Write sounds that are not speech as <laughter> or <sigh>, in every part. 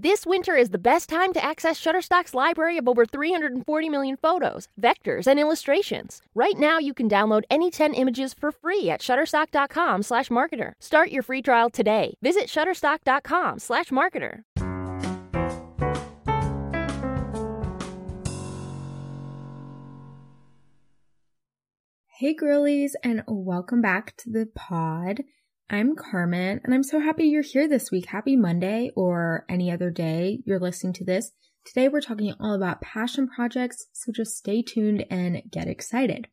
This winter is the best time to access Shutterstock's library of over 340 million photos, vectors, and illustrations. Right now, you can download any 10 images for free at shutterstock.com/marketer. Start your free trial today. Visit shutterstock.com/marketer. Hey girlies, and welcome back to the pod. I'm Carmen, and I'm so happy you're here this week. Happy Monday or any other day you're listening to this. Today we're talking all about passion projects, so just stay tuned and get excited.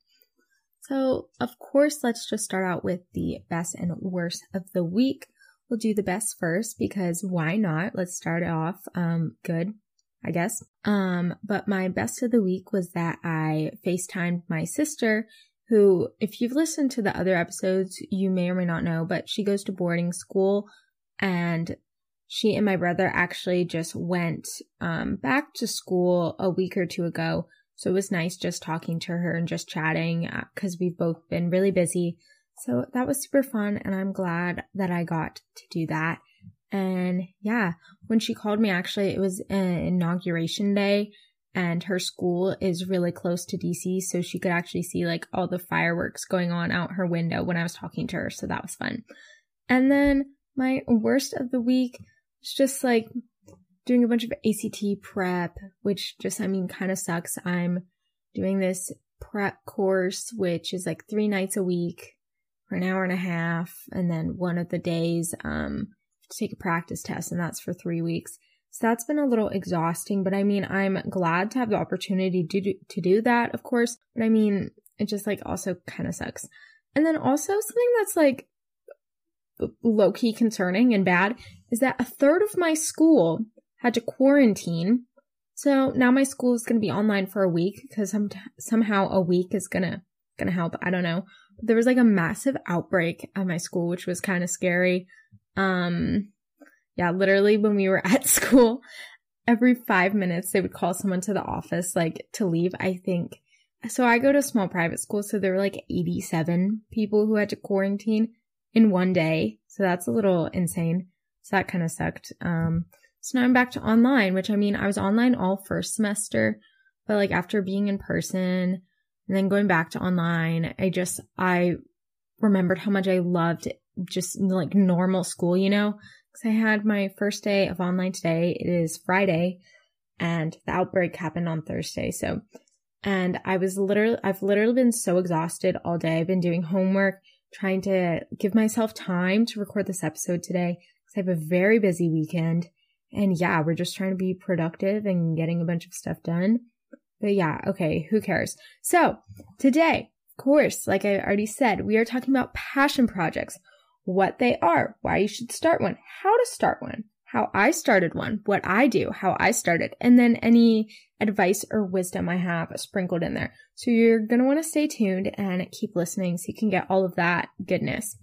So, of course, let's just start out with the best and worst of the week. We'll do the best first because why not? Let's start off um, good, I guess. Um, but my best of the week was that I FaceTimed my sister who, if you've listened to the other episodes, you may or may not know, but she goes to boarding school and she and my brother actually just went um, back to school a week or two ago. So it was nice just talking to her and just chatting because uh, we've both been really busy. So that was super fun, and I'm glad that I got to do that. And yeah, when she called me, actually, it was an inauguration day, and her school is really close to DC, so she could actually see like all the fireworks going on out her window when I was talking to her, so that was fun. And then my worst of the week was just like doing a bunch of ACT prep, which just, I mean, kind of sucks. I'm doing this prep course, which is like three nights a week for an hour and a half, and then one of the days, um, to take a practice test, and that's for three weeks. So that's been a little exhausting, but I mean, I'm glad to have the opportunity to do, to do that, of course. But I mean, it just like also kind of sucks. And then also something that's like low key concerning and bad is that a third of my school had to quarantine. So now my school is going to be online for a week because some, somehow a week is going to, going to help. I don't know. But there was like a massive outbreak at my school, which was kind of scary. Um, yeah, literally when we were <laughs> at school, every five minutes they would call someone to the office, like to leave, I think. So I go to a small private school, so there were like 87 people who had to quarantine in one day. So that's a little insane. So that kind of sucked. Um, so now I'm back to online, which I mean, I was online all first semester, but like after being in person and then going back to online, I just, I remembered how much I loved just like normal school, you know? Because I had my first day of online today. It is Friday and the outbreak happened on Thursday. So, and I was literally, I've literally been so exhausted all day. I've been doing homework, trying to give myself time to record this episode today because I have a very busy weekend. And yeah, we're just trying to be productive and getting a bunch of stuff done. But yeah, okay, who cares? So today, of course, like I already said, we are talking about passion projects what they are, why you should start one, how to start one, how I started one, what I do, how I started, and then any advice or wisdom I have sprinkled in there. So you're going to want to stay tuned and keep listening so you can get all of that goodness.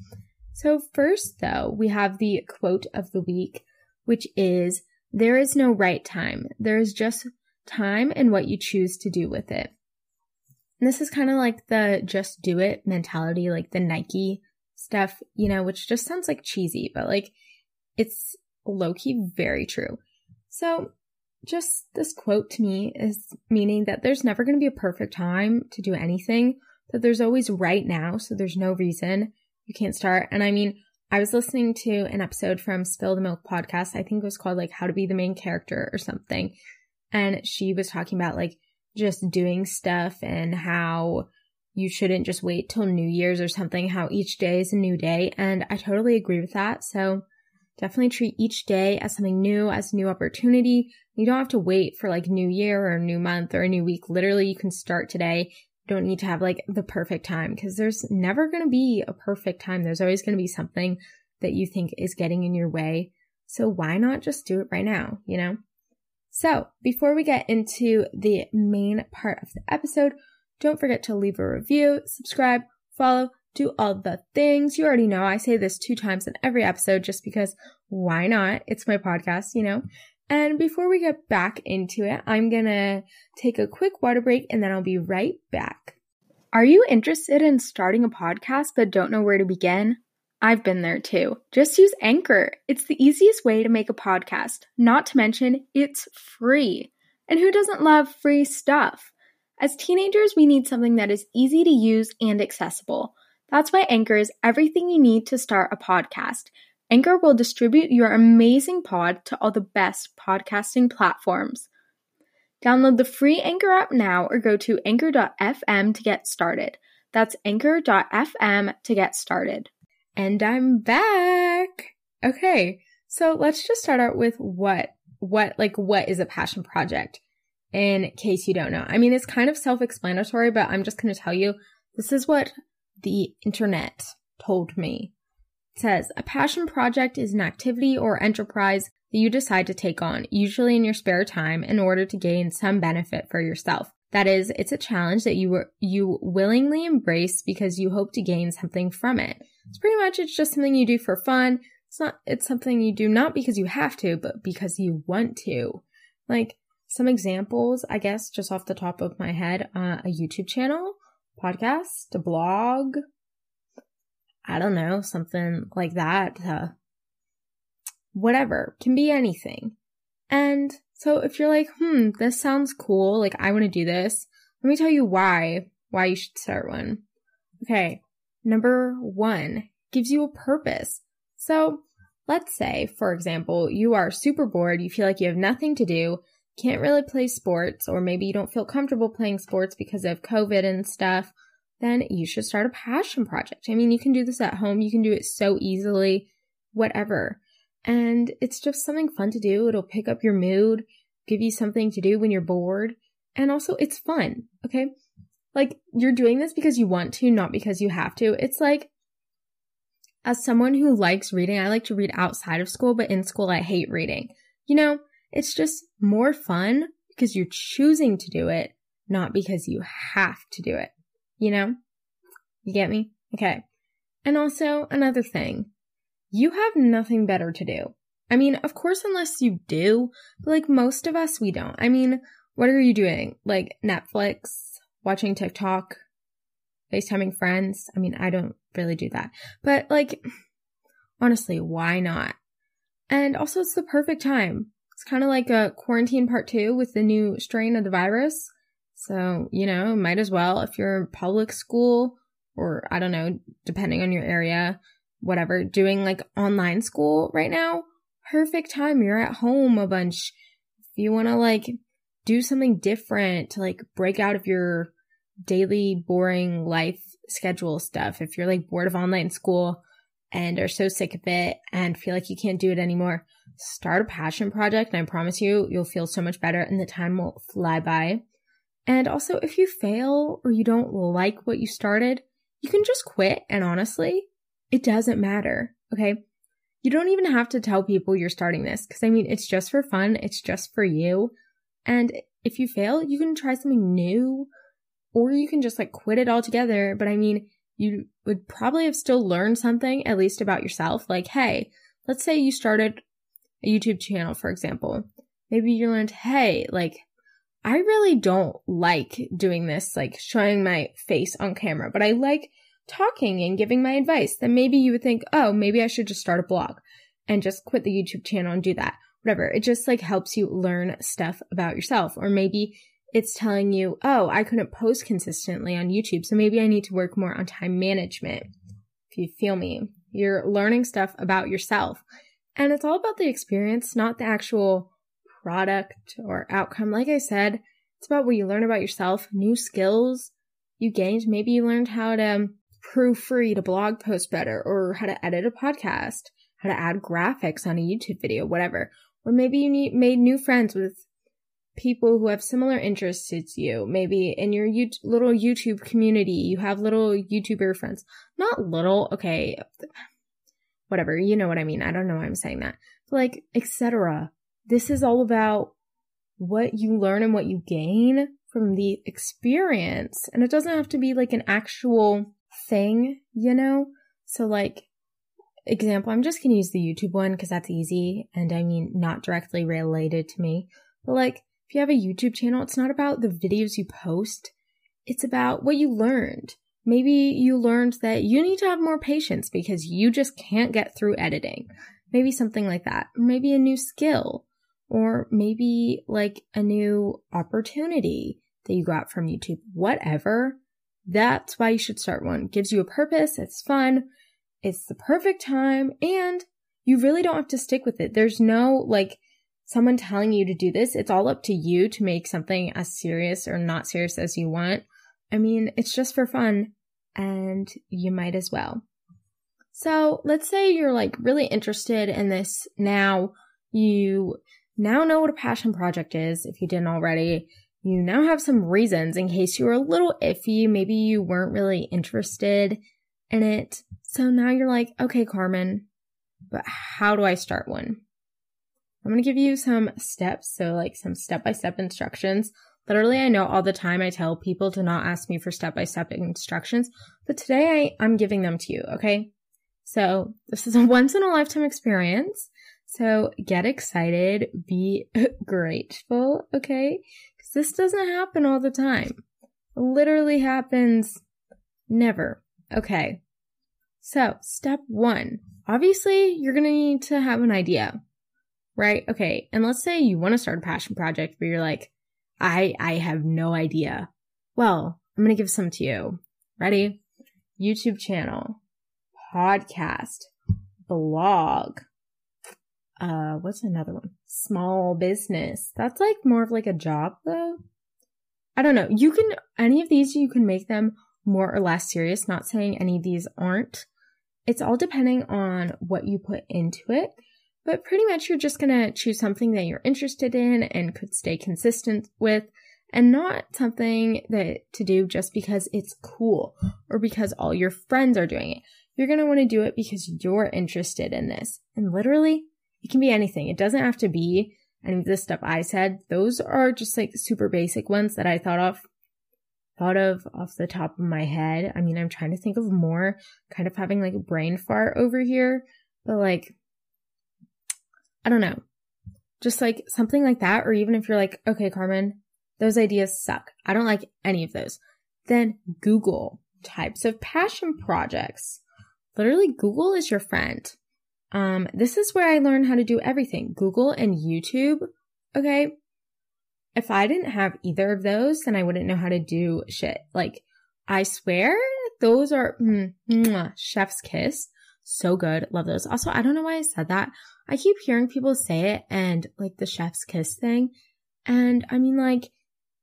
So first though, we have the quote of the week, which is, there is no right time. There is just time and what you choose to do with it. And this is kind of like the just do it mentality, like the Nike stuff, you know, which just sounds like cheesy, but like it's low key very true. So just this quote to me is meaning that there's never going to be a perfect time to do anything, that there's always right now. So there's no reason you can't start. And I mean, I was listening to an episode from Spill the Milk podcast. I think it was called like How to Be the Main Character or something. And she was talking about like just doing stuff and how you shouldn't just wait till New Year's or something, how each day is a new day. And I totally agree with that. So definitely treat each day as something new, as a new opportunity. You don't have to wait for like new year or a new month or a new week. Literally, you can start today. You don't need to have like the perfect time because there's never going to be a perfect time. There's always going to be something that you think is getting in your way. So why not just do it right now, you know? So before we get into the main part of the episode, don't forget to leave a review, subscribe, follow, do all the things. You already know I say this two times in every episode just because why not? It's my podcast, you know? And before we get back into it, I'm gonna take a quick water break and then I'll be right back. Are you interested in starting a podcast but don't know where to begin? I've been there too. Just use Anchor. It's the easiest way to make a podcast. Not to mention, it's free. And who doesn't love free stuff? As teenagers, we need something that is easy to use and accessible. That's why Anchor is everything you need to start a podcast. Anchor will distribute your amazing pod to all the best podcasting platforms. Download the free Anchor app now or go to anchor.fm to get started. That's anchor.fm to get started. And I'm back. Okay. So let's just start out with what, what, like, what is a passion project? In case you don't know. I mean, it's kind of self-explanatory, but I'm just going to tell you this is what the internet told me. It says a passion project is an activity or enterprise that you decide to take on, usually in your spare time, in order to gain some benefit for yourself. That is, it's a challenge that you you willingly embrace because you hope to gain something from it. It's pretty much it's just something you do for fun. It's not it's something you do not because you have to, but because you want to. Like some examples, I guess, just off the top of my head, uh, a YouTube channel, podcast, a blog, I don't know, something like that. Uh, whatever, can be anything. And so if you're like, hmm, this sounds cool, like I want to do this, let me tell you why, why you should start one. Okay. Number one gives you a purpose. So let's say, for example, you are super bored, you feel like you have nothing to do, can't really play sports, or maybe you don't feel comfortable playing sports because of COVID and stuff, then you should start a passion project. I mean, you can do this at home, you can do it so easily, whatever. And it's just something fun to do. It'll pick up your mood, give you something to do when you're bored. And also, it's fun. Okay. Like, you're doing this because you want to, not because you have to. It's like, as someone who likes reading, I like to read outside of school, but in school, I hate reading. You know, it's just more fun because you're choosing to do it, not because you have to do it. You know? You get me? Okay. And also, another thing you have nothing better to do. I mean, of course, unless you do, but like most of us, we don't. I mean, what are you doing? Like Netflix, watching TikTok, FaceTiming friends? I mean, I don't really do that. But like, honestly, why not? And also, it's the perfect time. It's kind of like a quarantine part two with the new strain of the virus. So, you know, might as well, if you're in public school or I don't know, depending on your area, whatever, doing like online school right now, perfect time. You're at home a bunch. If you want to like do something different to like break out of your daily boring life schedule stuff, if you're like bored of online school and are so sick of it and feel like you can't do it anymore, start a passion project. And I promise you, you'll feel so much better and the time will fly by. And also, if you fail or you don't like what you started, you can just quit. And honestly, it doesn't matter. Okay. You don't even have to tell people you're starting this because I mean, it's just for fun. It's just for you. And if you fail, you can try something new or you can just like quit it altogether. But I mean, you would probably have still learned something at least about yourself. Like, hey, let's say you started a YouTube channel, for example. Maybe you learned, hey, like, I really don't like doing this, like showing my face on camera, but I like talking and giving my advice, then maybe you would think, oh, maybe I should just start a blog and just quit the YouTube channel and do that. Whatever. It just like helps you learn stuff about yourself. Or maybe it's telling you, oh, I couldn't post consistently on YouTube, so maybe I need to work more on time management. If you feel me, you're learning stuff about yourself. And it's all about the experience, not the actual product or outcome. Like I said, it's about what you learn about yourself, new skills you gained. Maybe you learned how to proofread a blog post better or how to edit a podcast, how to add graphics on a YouTube video, whatever. Or maybe you need, made new friends with people who have similar interests as you. Maybe in your U- little YouTube community, you have little YouTuber friends. Not little, okay. Whatever, you know what I mean. I don't know why I'm saying that. But like, etc. This is all about what you learn and what you gain from the experience. And it doesn't have to be like an actual thing, you know? So like, example, I'm just gonna use the YouTube one because that's easy and I mean, not directly related to me. But like, if you have a YouTube channel, it's not about the videos you post. It's about what you learned. Maybe you learned that you need to have more patience because you just can't get through editing. Maybe something like that. Maybe a new skill or maybe like a new opportunity that you got from YouTube. Whatever. That's why you should start one. It gives you a purpose. It's fun. It's the perfect time and you really don't have to stick with it. There's no like someone telling you to do this. It's all up to you to make something as serious or not serious as you want. I mean, it's just for fun and you might as well. So let's say you're like really interested in this now. You now know what a passion project is if you didn't already. You now have some reasons in case you were a little iffy. Maybe you weren't really interested in it. So now you're like, okay, Carmen, but how do I start one? I'm going to give you some steps. So like some step by step instructions. Literally, I know all the time I tell people to not ask me for step by step instructions, but today I, I'm giving them to you. Okay. So this is a <laughs> once in a lifetime experience. So get excited, be <laughs> grateful. Okay. Cause this doesn't happen all the time. It literally happens never. Okay. So step one, obviously you're going to need to have an idea, right? Okay. And let's say you want to start a passion project, but you're like, I, I have no idea. Well, I'm going to give some to you. Ready? YouTube channel, podcast, blog. Uh, what's another one? Small business. That's like more of like a job though. I don't know. You can, any of these, you can make them more or less serious. Not saying any of these aren't. It's all depending on what you put into it. But pretty much you're just going to choose something that you're interested in and could stay consistent with and not something that to do just because it's cool or because all your friends are doing it. You're going to want to do it because you're interested in this. And literally, it can be anything. It doesn't have to be any of the stuff I said. Those are just like super basic ones that I thought of thought of off the top of my head. I mean, I'm trying to think of more, kind of having like a brain fart over here, but like I don't know. Just like something like that. Or even if you're like, okay, Carmen, those ideas suck. I don't like any of those. Then Google types of passion projects. Literally, Google is your friend. Um, this is where I learned how to do everything. Google and YouTube. Okay. If I didn't have either of those, then I wouldn't know how to do shit. Like, I swear those are mm, mwah, chef's kiss. So good. Love those. Also, I don't know why I said that. I keep hearing people say it and like the chef's kiss thing. And I mean, like,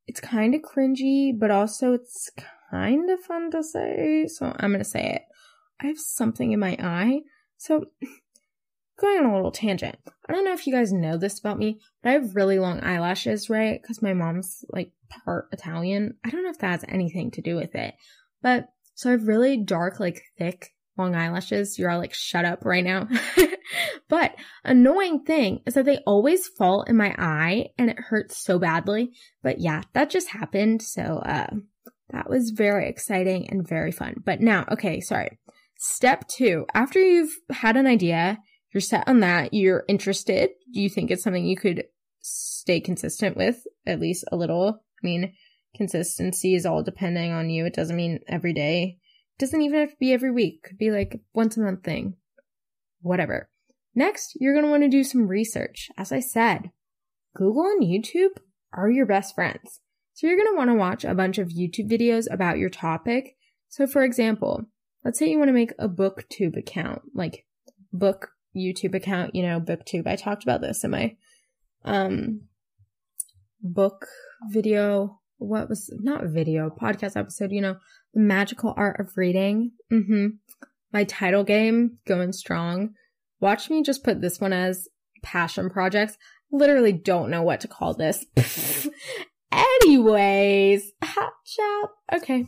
it's kind of cringy, but also it's kind of fun to say. So I'm going to say it. I have something in my eye. So <laughs> going on a little tangent. I don't know if you guys know this about me, but I have really long eyelashes, right? Because my mom's like part Italian. I don't know if that has anything to do with it. But so I have really dark, like thick long eyelashes. You're all like, shut up right now. <laughs> but annoying thing is that they always fall in my eye and it hurts so badly. But yeah, that just happened. So, uh, that was very exciting and very fun. But now, okay, sorry. Step two, after you've had an idea, you're set on that, you're interested, you think it's something you could stay consistent with at least a little? I mean, consistency is all depending on you. It doesn't mean every day doesn't even have to be every week. Could be like once a month thing. Whatever. Next, you're going to want to do some research. As I said, Google and YouTube are your best friends. So you're going to want to watch a bunch of YouTube videos about your topic. So for example, let's say you want to make a booktube account, like book YouTube account, you know, booktube. I talked about this in my um book video what was not video podcast episode you know the magical art of reading. Mm-hmm. My title game going strong. Watch me just put this one as passion projects. Literally don't know what to call this. <laughs> Anyways hot okay.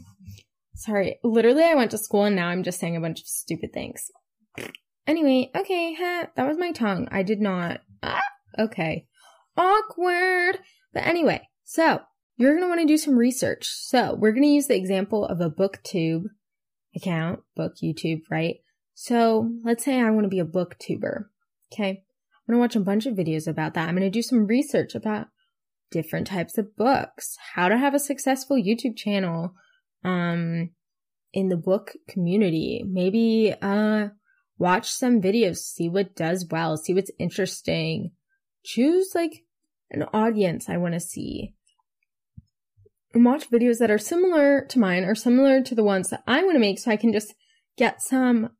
Sorry. Literally i went to school and now i'm just saying a bunch of stupid things. Anyway okay that was my tongue. I did not. Ah, okay. Awkward. But anyway so you're going to want to do some research. So we're going to use the example of a booktube account, book YouTube, right? So let's say I want to be a booktuber. Okay. I'm going to watch a bunch of videos about that. I'm going to do some research about different types of books, how to have a successful YouTube channel, um, in the book community. Maybe, uh, watch some videos, see what does well, see what's interesting. Choose like an audience I want to see. And watch videos that are similar to mine or similar to the ones that I want to make so I can just get some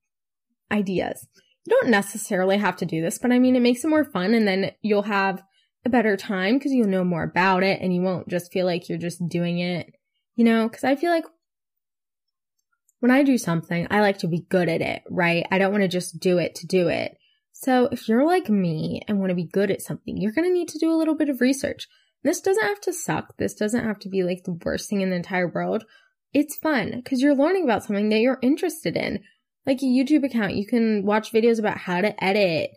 ideas. You don't necessarily have to do this, but I mean, it makes it more fun and then you'll have a better time because you'll know more about it and you won't just feel like you're just doing it, you know, because I feel like when I do something, I like to be good at it, right? I don't want to just do it to do it. So if you're like me and want to be good at something, you're going to need to do a little bit of research. This doesn't have to suck. This doesn't have to be like the worst thing in the entire world. It's fun because you're learning about something that you're interested in. Like a YouTube account, you can watch videos about how to edit.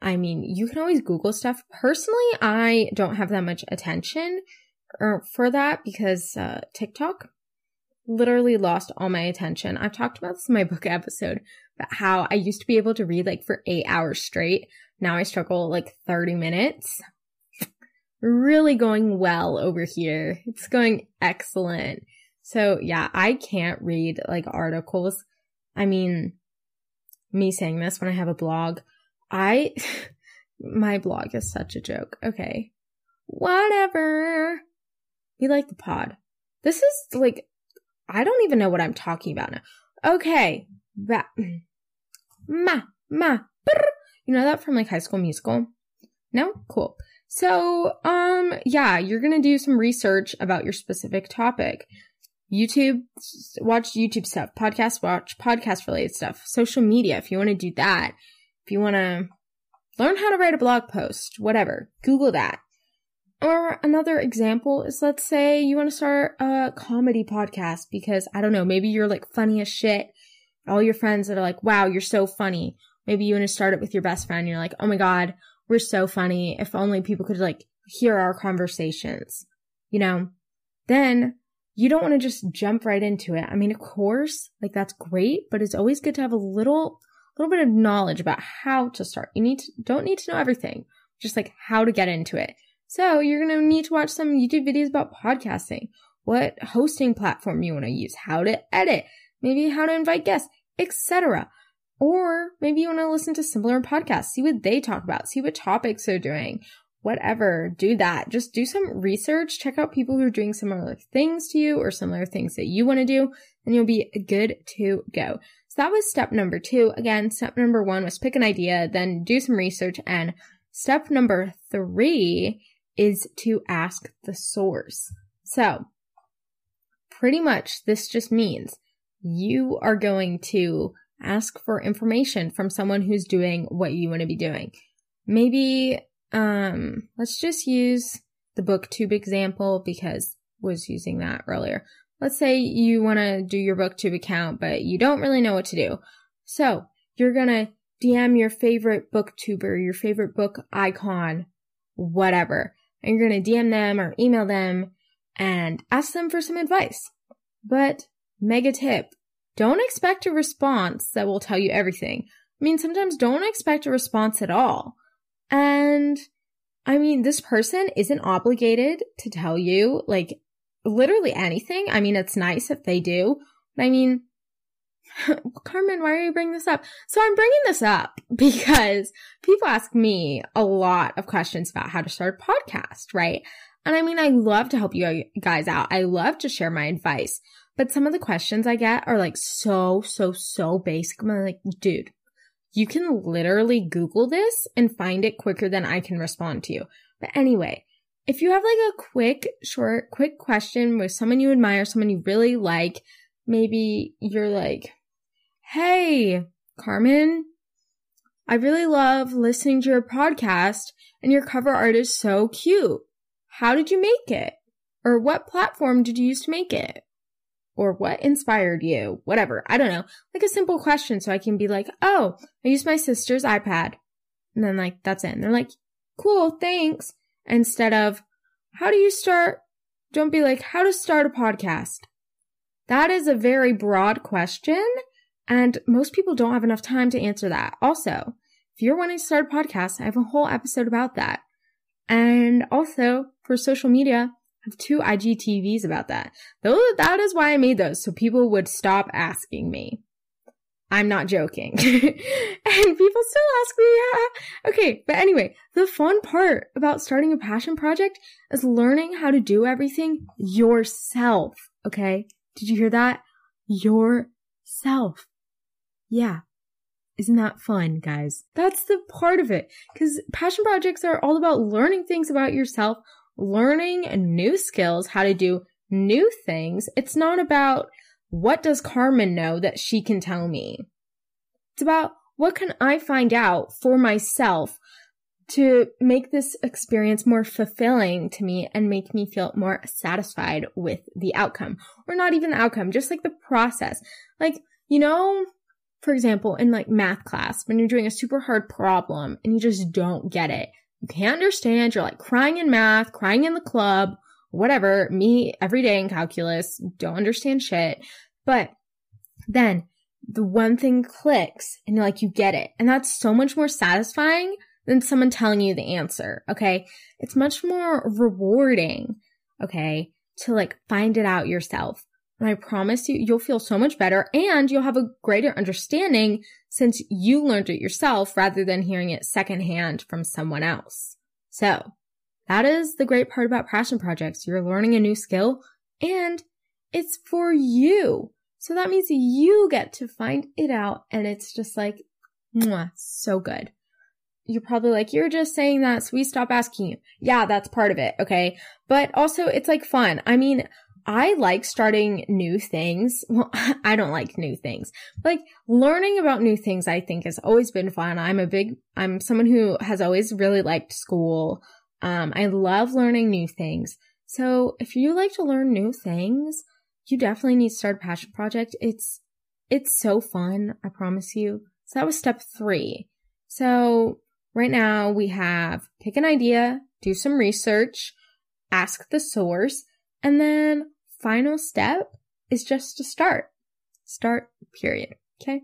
I mean, you can always Google stuff. Personally, I don't have that much attention er, for that because uh, TikTok literally lost all my attention. I've talked about this in my <laughs> book episode about how I used to be able to read like for eight hours straight. Now I struggle like 30 minutes. Really going well over here. It's going excellent. So yeah, I can't read like articles. I mean, me saying this when I have a blog, I, <laughs> my blog is such a joke. Okay. Whatever. We like the pod. This is like, I don't even know what I'm talking about now. Okay. Ba- <clears throat> ma, ma, brr. You know that from like high school musical? No? Cool. So, um, yeah, you're going to do some research about your specific topic. YouTube, watch YouTube stuff, podcast, watch podcast related stuff, social media, if you want to do that. If you want to learn how to write a blog post, whatever, Google that. Or another example is let's say you want to start a comedy podcast because I don't know, maybe you're like funny as shit. All your friends that are like, wow, you're so funny. Maybe you want to start it with your best friend. You're like, oh my God, we're so funny. If only people could like hear our conversations, you know? Then you don't want to just jump right into it. I mean, of course, like that's great, but it's always good to have a little, little bit of knowledge about how to start. You need to, don't need to know everything, just like how to get into it. So you're going to need to watch some YouTube videos about podcasting, what hosting platform you want to use, how to edit, maybe how to invite guests, etc. Or maybe you want to listen to similar podcasts, see what they talk about, see what topics they're doing, whatever. Do that. Just do some research, check out people who are doing similar things to you or similar things that you want to do, and you'll be good to go. So that was step number two. Again, step number one was pick an idea, then do some research. And step number three is to ask the source. So pretty much this just means you are going to ask for information from someone who's doing what you want to be doing. Maybe, um, let's just use the booktube example because was using that earlier. Let's say you want to do your booktube account, but you don't really know what to do. So you're going to DM your favorite booktuber, your favorite book icon, whatever. And you're going to DM them or email them and ask them for some advice. But mega tip, don't expect a response that will tell you everything. I mean, sometimes don't expect a response at all. And I mean, this person isn't obligated to tell you like literally anything. I mean, it's nice if they do. But I mean, <laughs> Carmen, why are you bringing this up? So I'm bringing this up <laughs> because people ask me a lot of questions about how to start a podcast, right? And I mean, I love to help you guys out. I love to share my advice. But some of the questions I get are like so, so, so basic. I'm like, dude, you can literally Google this and find it quicker than I can respond to you. But anyway, if you have like a quick, short, quick question with someone you admire, someone you really like, maybe you're like, Hey, Carmen, I really love listening to your podcast and your cover art is so cute. How did you make it? Or what platform did you use to make it? Or what inspired you? Whatever. I don't know. Like a simple question so I can be like, oh, I used my sister's iPad. And then like, that's it. And they're like, cool, thanks. Instead of, how do you start? Don't be like, how to start a podcast. That is a very broad question. And most people don't have enough time to answer that. Also, if you're wanting to start a podcast, I have a whole episode about that. And also for social media, have two IGTVs about that. Though that is why I made those, so people would stop asking me. I'm not joking. <laughs> and people still ask me, yeah. Okay, but anyway, the fun part about starting a passion project is learning how to do everything yourself. Okay? Did you hear that? Yourself. Yeah. Isn't that fun, guys? That's the part of it. Cause passion projects are all about learning things about yourself, learning new skills, how to do new things. It's not about what does Carmen know that she can tell me? It's about what can I find out for myself to make this experience more fulfilling to me and make me feel more satisfied with the outcome or not even the outcome, just like the process. Like, you know, for example, in like math class, when you're doing a super hard problem and you just don't get it, you can't understand, you're like crying in math, crying in the club, whatever, me every day in calculus, don't understand shit. But then the one thing clicks and you're like you get it. And that's so much more satisfying than someone telling you the answer. Okay. It's much more rewarding. Okay. To like find it out yourself. And I promise you, you'll feel so much better and you'll have a greater understanding since you learned it yourself rather than hearing it secondhand from someone else. So that is the great part about passion projects. You're learning a new skill and it's for you. So that means you get to find it out and it's just like, mwah, so good. You're probably like, you're just saying that so we stop asking you. Yeah, that's part of it. Okay. But also it's like fun. I mean, I like starting new things. <laughs> Well, I don't like new things. Like learning about new things, I think has always been fun. I'm a big, I'm someone who has always really liked school. Um, I love learning new things. So if you like to learn new things, you definitely need to start a passion project. It's, it's so fun. I promise you. So that was step three. So right now we have pick an idea, do some research, ask the source, and then final step is just to start. Start, period. Okay.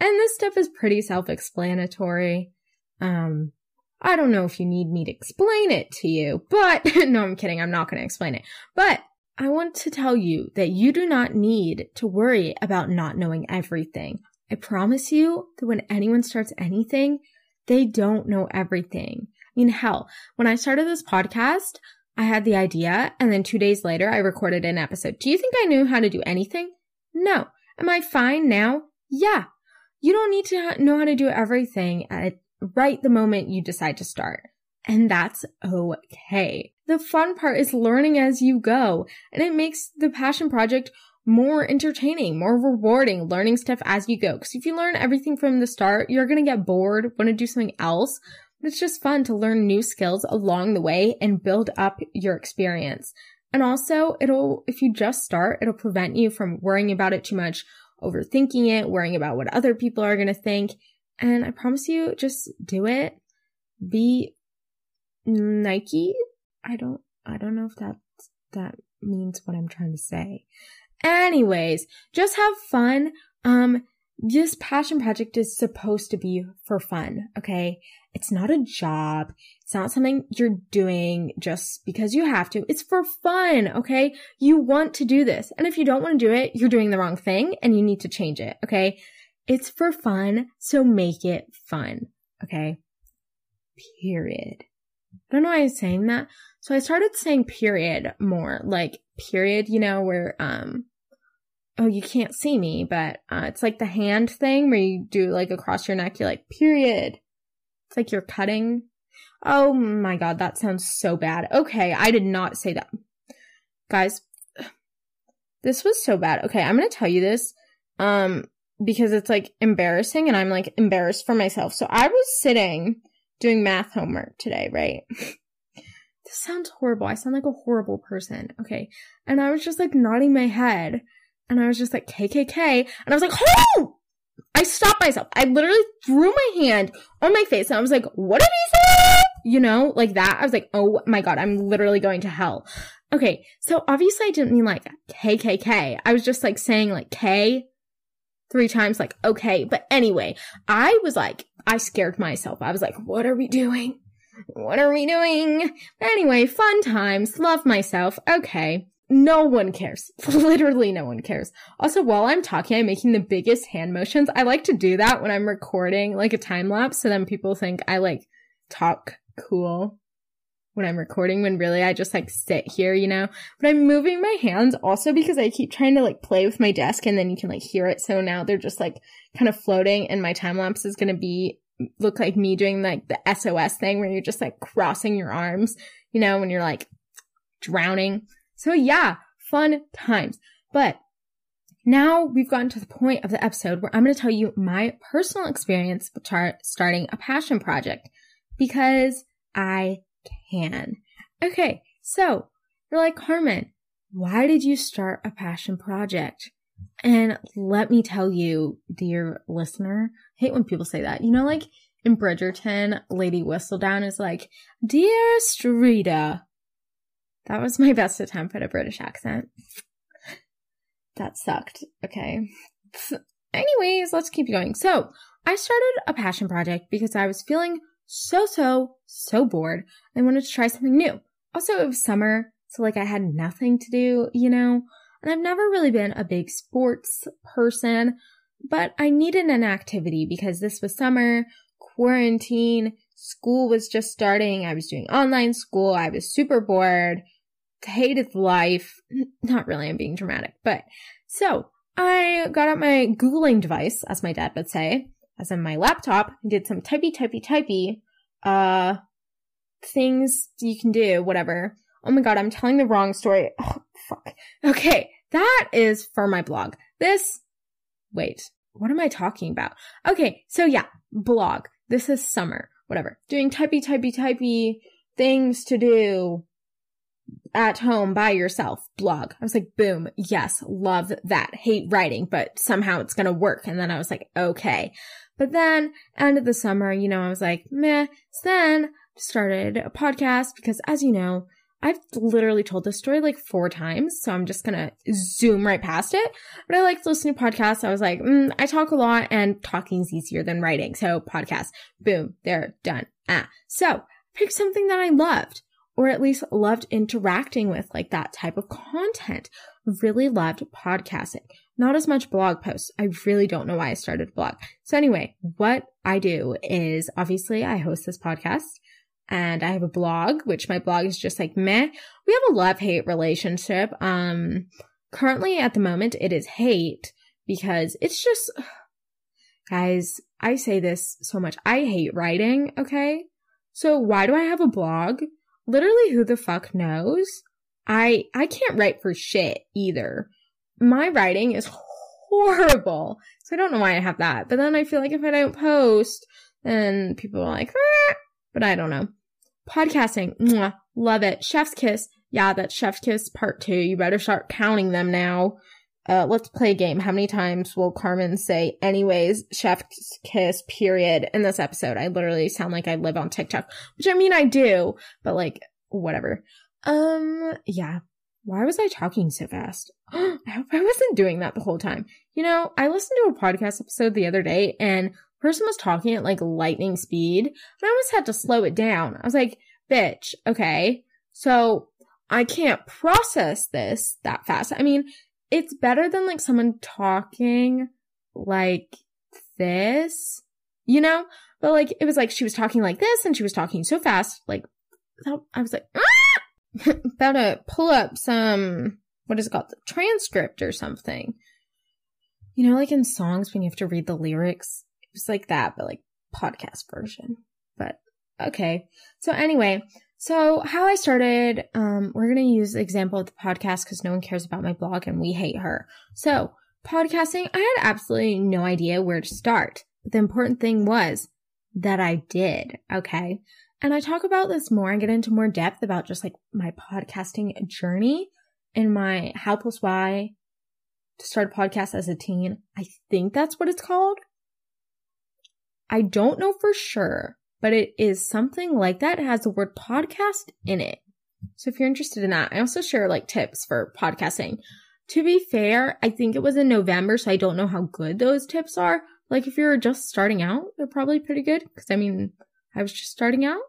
And this stuff is pretty self-explanatory. Um, I don't know if you need me to explain it to you, but <laughs> no, I'm kidding. I'm not going to explain it, but I want to tell you that you do not need to worry about not knowing everything. I promise you that when anyone starts anything, they don't know everything. I mean, hell, when I started this podcast, I had the idea and then two days later I recorded an episode. Do you think I knew how to do anything? No. Am I fine now? Yeah. You don't need to know how to do everything at right the moment you decide to start. And that's okay. The fun part is learning as you go and it makes the passion project more entertaining, more rewarding, learning stuff as you go. Cause if you learn everything from the start, you're going to get bored, want to do something else. It's just fun to learn new skills along the way and build up your experience. And also it'll, if you just start, it'll prevent you from worrying about it too much, overthinking it, worrying about what other people are going to think. And I promise you, just do it. Be Nike. I don't, I don't know if that, that means what I'm trying to say. Anyways, just have fun. Um, this passion project is supposed to be for fun. Okay. It's not a job. It's not something you're doing just because you have to. It's for fun. Okay. You want to do this. And if you don't want to do it, you're doing the wrong thing and you need to change it. Okay. It's for fun. So make it fun. Okay. Period. I don't know why I'm saying that. So I started saying period more, like period, you know, where, um, oh, you can't see me, but, uh, it's like the hand thing where you do like across your neck, you're like, period. It's like you're cutting. Oh my God, that sounds so bad. Okay. I did not say that. Guys, this was so bad. Okay. I'm going to tell you this. Um, because it's like embarrassing and I'm like embarrassed for myself. So I was sitting doing math homework today, right? <laughs> this sounds horrible. I sound like a horrible person. Okay. And I was just like nodding my head and I was just like KKK and I was like, oh! I stopped myself. I literally threw my hand on my face and I was like, what did he say? You know, like that. I was like, oh my God, I'm literally going to hell. Okay. So obviously I didn't mean like KKK. I was just like saying like K three times, like, okay. But anyway, I was like, I scared myself. I was like, what are we doing? what are we doing? Anyway, fun times, love myself. Okay. No one cares. <laughs> Literally no one cares. Also, while I'm talking, I'm making the biggest hand motions. I like to do that when I'm recording like a time lapse so then people think I like talk cool when I'm recording when really I just like sit here, you know? But I'm moving my hands also because I keep trying to like play with my desk and then you can like hear it. So now they're just like kind of floating and my time lapse is going to be look like me doing like the SOS thing where you're just like crossing your arms, you know, when you're like drowning. So yeah, fun times. But now we've gotten to the point of the episode where I'm going to tell you my personal experience with tar- starting a passion project because I can. Okay. So you're like, Carmen, why did you start a passion project? And let me tell you, dear listener, I hate when people say that. You know, like in Bridgerton, Lady Whistledown is like, Dear Streeta. That was my <laughs> best attempt at a British accent. That sucked. Okay. Anyways, let's keep going. So, I started a passion project because I was feeling so, so, so bored. I wanted to try something new. Also, it was summer, so like I had nothing to do, you know? And I've never really been a big sports person, but I needed an activity because this was summer, quarantine, school was just starting. I was doing online school. I was super bored, hated life. Not really, I'm being dramatic, but so I got out my Googling device, as my dad would say, as in my laptop, and did some typey, typey, typey, uh, things you can do, whatever. Oh my god, I'm telling the wrong story. <laughs> Oh, fuck. Okay, that is for my blog. This, wait, what am I talking about? Okay, so yeah, blog. This is summer, whatever. Doing typey, typey, typey things to do at home by yourself blog. I was like, boom. Yes. Love that. Hate writing, but somehow it's going to work. And then I was like, okay. But then end of the summer, you know, I was like, meh. So then started a podcast because as you know, I've literally told this story like four times, so I'm just gonna zoom right past it. But I like listening to podcasts. I was like, mm, I talk a lot and talking's easier than writing. So podcast, boom, they're done. Ah. So pick something that I loved or at least loved interacting with like that type of content. Really loved podcasting. Not as much blog posts. I really don't know why I started a blog. So anyway, what I do is obviously I host this podcast and I have a blog, which my blog is just like meh. We have a love hate relationship. Um, currently at the moment it is hate because it's just, <sighs> guys, I say this so much. I hate writing. Okay. So why do I have a blog? Literally who the fuck knows? I, I can't write for shit either. My writing is horrible. So I don't know why I have that. But then I feel like if I don't post, then people are like, ah, but I don't know. Podcasting, mwah, love it. Chef's kiss, yeah, that's Chef's kiss part two. You better start counting them now. Uh, let's play a game. How many times will Carmen say, anyways, chef's kiss, period, in this episode? I literally sound like I live on TikTok, which I mean, I do, but like, whatever. Um, yeah. Why was I talking so fast? <gasps> I hope I wasn't doing that the whole time. You know, I listened to a podcast episode the other day and person was talking at like lightning speed and I almost had to slow it down. I was like, bitch, okay. So I can't process this that fast. I mean, it's better than like someone talking like this, you know? But like, it was like she was talking like this and she was talking so fast. Like, I was like, ah! <laughs> about to pull up some, what is it called? The transcript or something. You know, like in songs when you have to read the lyrics it's like that, but like podcast version. But okay. So anyway, so how I started, um, we're going to use the example of the podcast because no one cares about my blog and we hate her. So podcasting, I had absolutely no idea where to start. But the important thing was that I did. Okay. And I talk about this more and get into more depth about just like my podcasting journey and my how plus why to start a podcast as a teen. I think that's what it's called. I don't know for sure, but it is something like that. It has the word podcast in it. So if you're interested in that, I also share like tips for podcasting. To be fair, I think it was in November, so I don't know how good those tips are. Like if you're just starting out, they're probably pretty good. Cause I mean, I was just starting out.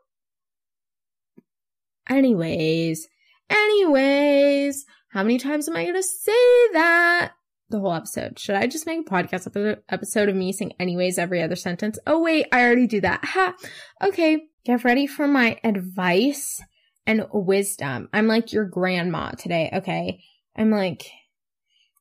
Anyways, anyways, how many times am I going to say that? The whole episode. Should I just make a podcast episode of me saying anyways every other sentence? Oh wait, I already do that. Ha. Okay. Get ready for my advice and wisdom. I'm like your grandma today. Okay. I'm like,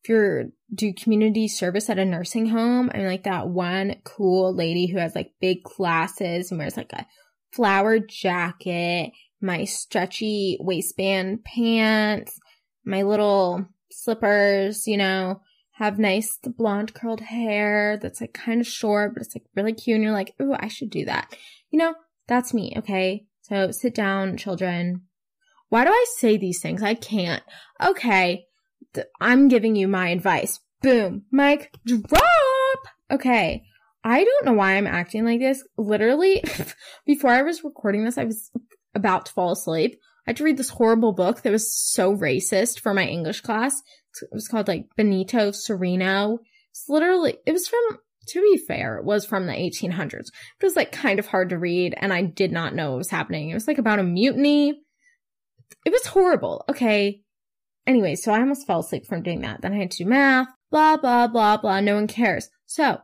if you're do community service at a nursing home, I'm like that one cool lady who has like big glasses and wears like a flower jacket, my stretchy waistband pants, my little slippers, you know, have nice blonde curled hair that's like kind of short, but it's like really cute. And you're like, ooh, I should do that. You know, that's me. Okay. So sit down, children. Why do I say these things? I can't. Okay. I'm giving you my advice. Boom. Mic drop. Okay. I don't know why I'm acting like this. Literally, <laughs> before I was recording this, I was about to fall asleep. I had to read this horrible book that was so racist for my English class. It was called like Benito Cereno. It's literally, it was from, to be fair, it was from the 1800s. It was like kind of hard to read and I did not know what was happening. It was like about a mutiny. It was horrible. Okay. Anyway, so I almost fell asleep from doing that. Then I had to do math, blah, blah, blah, blah. No one cares. So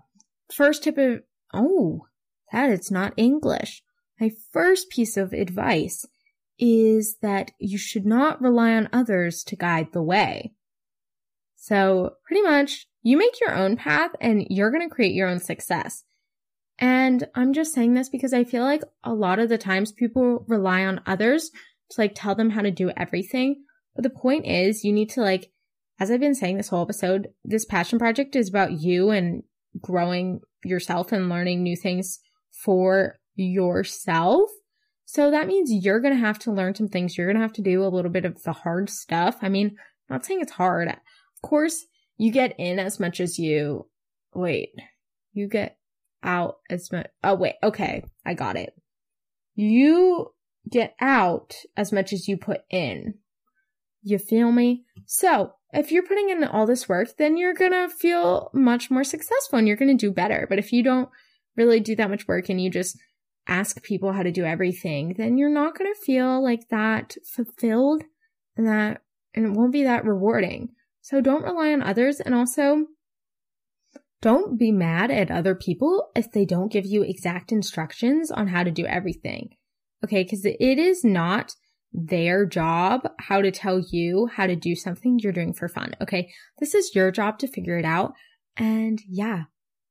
first tip of, oh, that is not English. My first piece of advice is that you should not rely on others to guide the way. So pretty much you make your own path and you're going to create your own success. And I'm just saying this because I feel like a lot of the times people rely on others to like tell them how to do everything. But the point is you need to like, as I've been saying this whole episode, this passion project is about you and growing yourself and learning new things for yourself. So that means you're going to have to learn some things. You're going to have to do a little bit of the hard stuff. I mean, I'm not saying it's hard. Course, you get in as much as you, wait, you get out as much. Oh, wait. Okay. I got it. You get out as much as you put in. You feel me? So if you're putting in all this work, then you're going to feel much more successful and you're going to do better. But if you don't really do that much work and you just ask people how to do everything, then you're not going to feel like that fulfilled and that, and it won't be that rewarding. So don't rely on others and also don't be mad at other people if they don't give you exact instructions on how to do everything. Okay. Cause it is not their job how to tell you how to do something you're doing for fun. Okay. This is your job to figure it out. And yeah,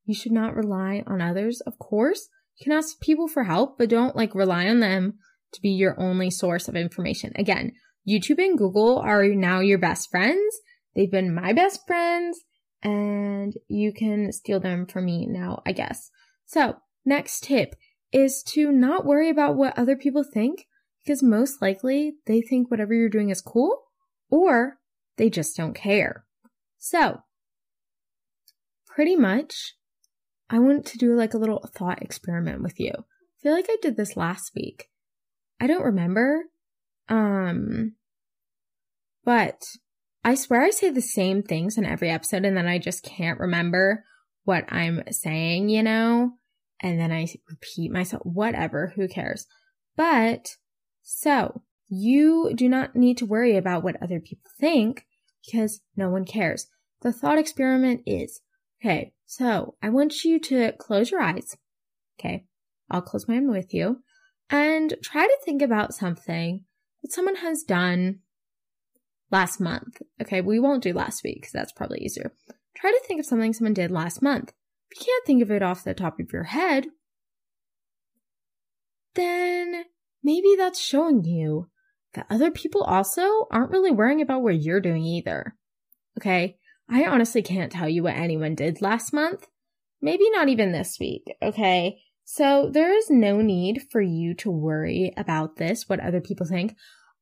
you should not rely on others. Of course, you can ask people for help, but don't like rely on them to be your only source of information. Again, YouTube and Google are now your best friends. They've been my best friends and you can steal them from me now, I guess. So next tip is to not worry about what other people think because most likely they think whatever you're doing is cool or they just don't care. So pretty much I want to do like a little thought experiment with you. I feel like I did this last week. I don't remember. Um, but I swear I say the same things in every episode and then I just can't remember what I'm saying, you know? And then I repeat myself, whatever, who cares? But so you do not need to worry about what other people think because no one cares. The thought experiment is, okay, so I want you to close your eyes. Okay. I'll close mine with you and try to think about something that someone has done last month. Okay. We won't do last week because that's probably easier. Try to think of something someone did last month. If you can't think of it off the top of your head, then maybe that's showing you that other people also aren't really worrying about what you're doing either. Okay. I honestly can't tell you what anyone did last month. Maybe not even this week. Okay. So there is no need for you to worry about this, what other people think.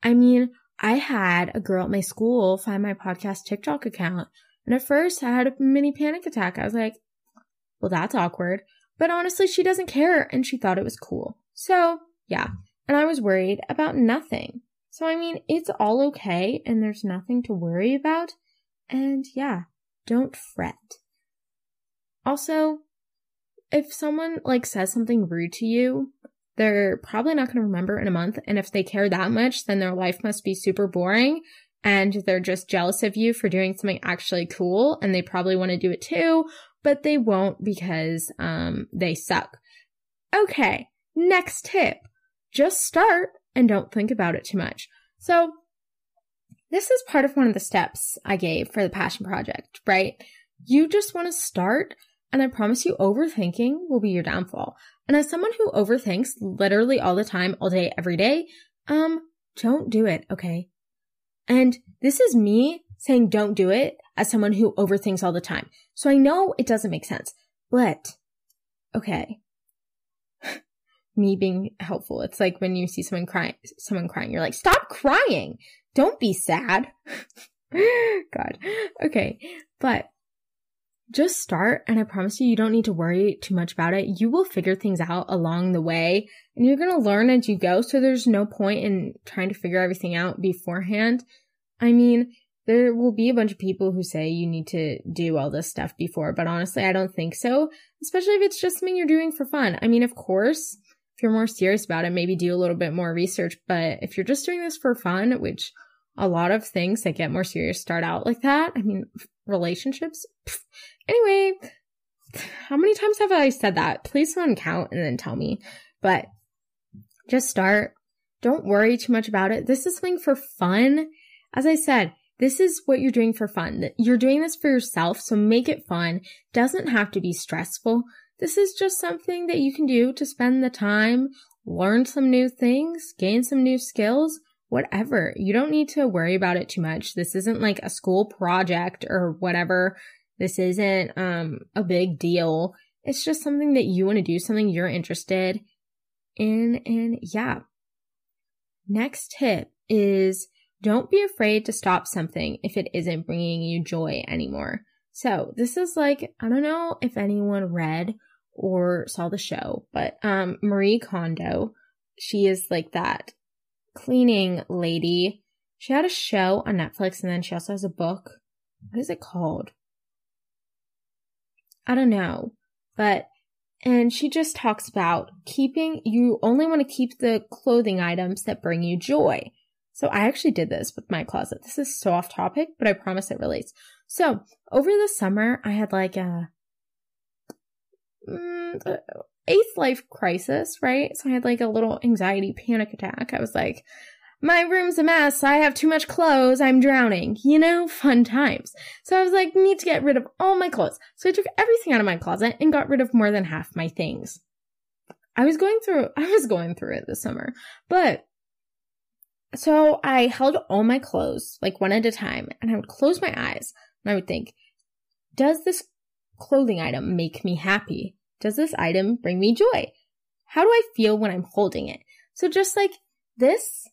I mean, I had a girl at my school find my podcast TikTok account. And at first I had a mini panic attack. I was like, well, that's awkward. But honestly, she doesn't care and she thought it was cool. So yeah. And I was worried about nothing. So I mean, it's all okay and there's nothing to worry about. And yeah, don't fret. Also, if someone like says something rude to you, they're probably not going to remember in a month. And if they care that much, then their life must be super boring and they're just jealous of you for doing something actually cool and they probably want to do it too, but they won't because um, they suck. Okay, next tip. Just start and don't think about it too much. So this is part of one of the steps I gave for the passion project, right? You just want to start and I promise you overthinking will be your downfall. And as someone who overthinks literally all the time, all day, every day, um, don't do it, okay? And this is me saying don't do it as someone who overthinks all the time. So I know it doesn't make sense, but okay. <laughs> me being helpful. It's like when you see someone crying, someone crying, you're like, stop crying. Don't be sad. <laughs> God. Okay. But just start and I promise you, you don't need to worry too much about it. You will figure things out along the way and you're going to learn as you go. So there's no point in trying to figure everything out beforehand. I mean, there will be a bunch of people who say you need to do all this stuff before, but honestly, I don't think so, especially if it's just something you're doing for fun. I mean, of course, if you're more serious about it, maybe do a little bit more research, but if you're just doing this for fun, which a lot of things that get more serious start out like that. I mean, relationships. Anyway, how many times have I said that? Please someone count and then tell me. But just start. Don't worry too much about it. This is something for fun. As I said, this is what you're doing for fun. You're doing this for yourself, so make it fun. Doesn't have to be stressful. This is just something that you can do to spend the time, learn some new things, gain some new skills, whatever. You don't need to worry about it too much. This isn't like a school project or whatever. This isn't um a big deal. It's just something that you want to do, something you're interested in and yeah. Next tip is don't be afraid to stop something if it isn't bringing you joy anymore. So, this is like I don't know if anyone read or saw the show, but um Marie Kondo, she is like that cleaning lady. She had a show on Netflix and then she also has a book. What is it called? I don't know. But, and she just talks about keeping, you only want to keep the clothing items that bring you joy. So I actually did this with my closet. This is so off topic, but I promise it relates. So over the summer, I had like a, mm, eighth life crisis, right? So I had like a little anxiety panic attack. I was like, my room's a mess. I have too much clothes. I'm drowning. You know, fun times. So I was like, need to get rid of all my clothes. So I took everything out of my closet and got rid of more than half my things. I was going through, <laughs> I was going through it this summer, but so I held all my clothes like one at a time and I would close my eyes and I would think, does this clothing item make me happy? Does this item bring me joy? How do I feel when I'm holding it? So just like this,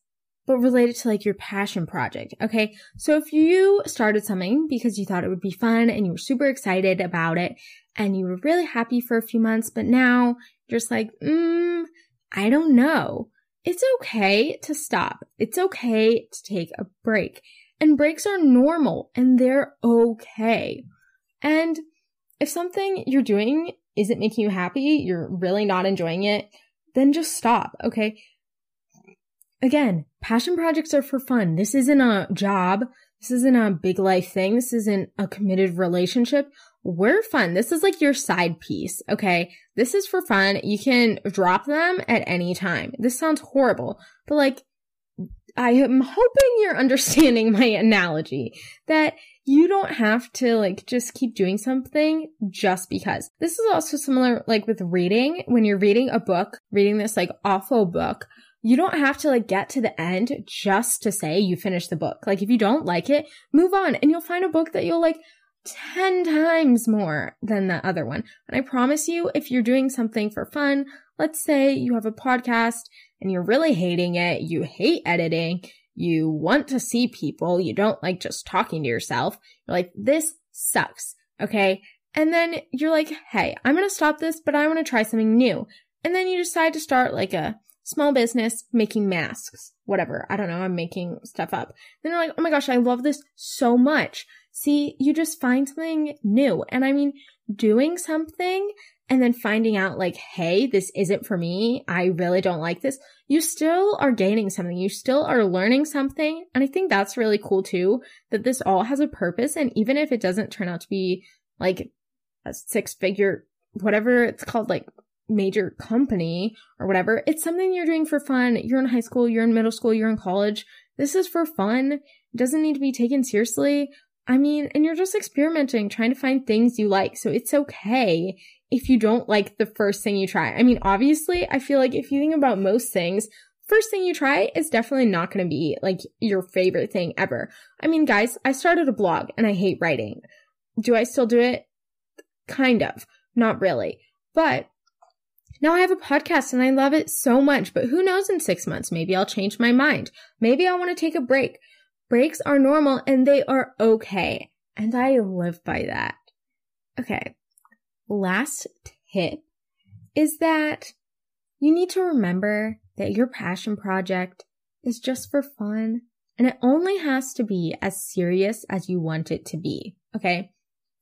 but related to like your passion project. Okay. So if you started something because you thought it would be fun and you were super excited about it and you were really happy for a few months, but now you're just like, mm, I don't know. It's okay to stop. It's okay to take a break and breaks are normal and they're okay. And if something you're doing isn't making you happy, you're really not enjoying it, then just stop, okay? Again, passion projects are for fun. This isn't a job. This isn't a big life thing. This isn't a committed relationship. We're fun. This is like your side piece, okay? This is for fun. You can drop them at any time. This sounds horrible, but like, I am hoping you're <laughs> understanding my analogy that you don't have to like just keep doing something just because. This is also similar like with reading. When you're reading a book, reading this like awful book, you don't have to like get to the end just to say you finished the book. Like if you don't like it, move on and you'll find a book that you'll like 10 times more than the other one. And I promise you, if you're doing something for fun, let's say you have a podcast and you're really hating it, you hate editing, you want to see people, you don't like just talking to yourself. You're like, this sucks. Okay. And then you're like, hey, I'm going to stop this, but I want to try something new. And then you decide to start like a small business making masks, whatever. I don't know. I'm making stuff up. Then you're like, oh my gosh, I love this so much. See, you just find something new. And I mean, doing something and then finding out like, hey, this isn't for me. I really don't like this. You still are gaining something. You still are learning something. And I think that's really cool too, that this all has a purpose. And even if it doesn't turn out to be like a six figure, whatever it's called, like major company or whatever, it's something you're doing for fun. You're in high school, you're in middle school, you're in college. This is for fun. It doesn't need to be taken seriously. I mean, and you're just experimenting, trying to find things you like. So it's okay if you don't like the first thing you try. I mean, obviously, I feel like if you think about most things, first thing you try is definitely not going to be like your favorite thing ever. I mean, guys, I started a blog and I hate writing. Do I still do it? Kind of. Not really. But now I have a podcast and I love it so much, but who knows in six months? Maybe I'll change my mind. Maybe I want to take a break. Breaks are normal and they are okay. And I live by that. Okay. Last tip is that you need to remember that your passion project is just for fun and it only has to be as serious as you want it to be. Okay.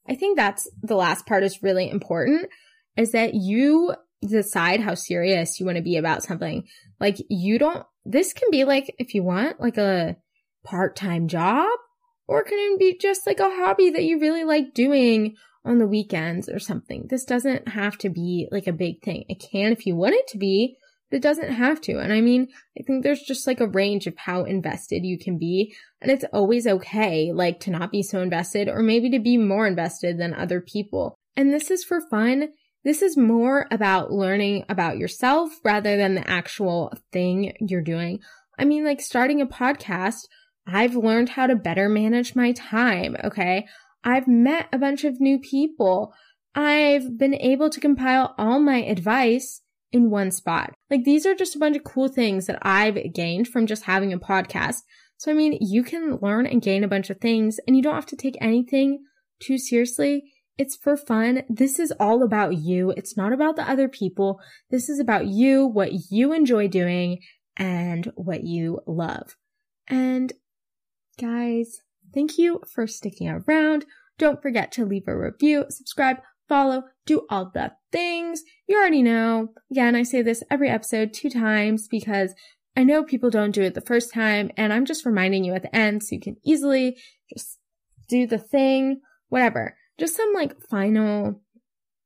I think that's the last part is really important is that you decide how serious you want to be about something. Like you don't, this can be like, if you want, like a part-time job or can be just like a hobby that you really like doing on the weekends or something. This doesn't have to be like a big thing. It can if you want it to be, but it doesn't have to. And I mean, I think there's just like a range of how invested you can be. And it's always okay, like to not be so invested or maybe to be more invested than other people. And this is for fun. This is more about learning about yourself rather than the actual thing you're doing. I mean, like starting a podcast, I've learned how to better manage my time. Okay. I've met a bunch of new people. I've been able to compile all my advice in one spot. Like these are just a bunch of cool things that I've gained from just having a podcast. So, I mean, you can learn and gain a bunch of things and you don't have to take anything too seriously. It's for fun. This is all about you. It's not about the other people. This is about you, what you enjoy doing and what you love. And guys, thank you for sticking around. Don't forget to leave a review, subscribe, follow, do all the things. You already know. Again, I say this every episode two times because I know people don't do it the first time and I'm just reminding you at the end so you can easily just do the thing, whatever. Just some like final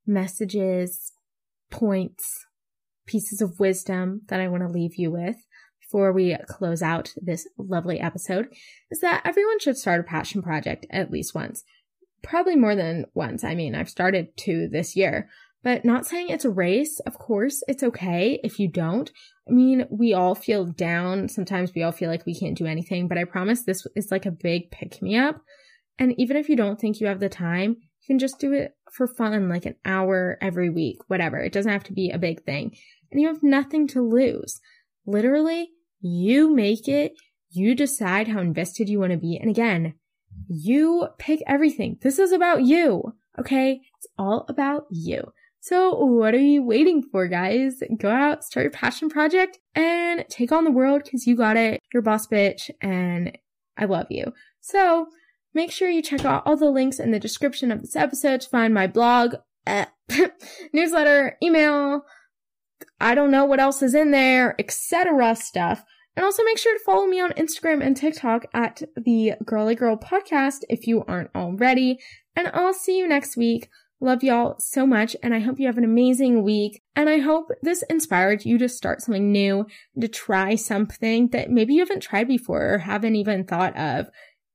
messages, points, pieces of wisdom that I want to leave you with before we close out this lovely episode is that everyone should start a passion project at least once. Probably more than once. I mean, I've started two this year, but not saying it's a race. Of course, it's okay if you don't. I mean, we all feel down. Sometimes we all feel like we can't do anything, but I promise this is like a big pick me up. And even if you don't think you have the time, you can just do it for fun, like an hour every week, whatever. It doesn't have to be a big thing. And you have nothing to lose. Literally, you make it. You decide how invested you want to be. And again, you pick everything. This is about you. Okay. It's all about you. So what are you waiting for, guys? Go out, start your passion project and take on the world because you got it. You're boss bitch and I love you. So make sure you check out all the links in the description of this episode to find my blog, uh, <laughs> newsletter, email. I don't know what else is in there, etc. stuff. And also make sure to follow me on Instagram and TikTok at the Girly Girl Podcast if you aren't already. And I'll see you next week. Love y'all so much, and I hope you have an amazing week. And I hope this inspired you to start something new, to try something that maybe you haven't tried before or haven't even thought of.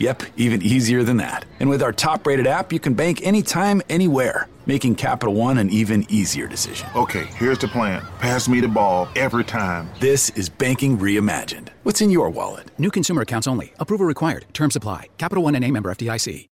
Yep, even easier than that. And with our top rated app, you can bank anytime, anywhere, making Capital One an even easier decision. Okay, here's the plan pass me the ball every time. This is banking reimagined. What's in your wallet? New consumer accounts only. Approval required. Terms apply. Capital One N.A. member FDIC.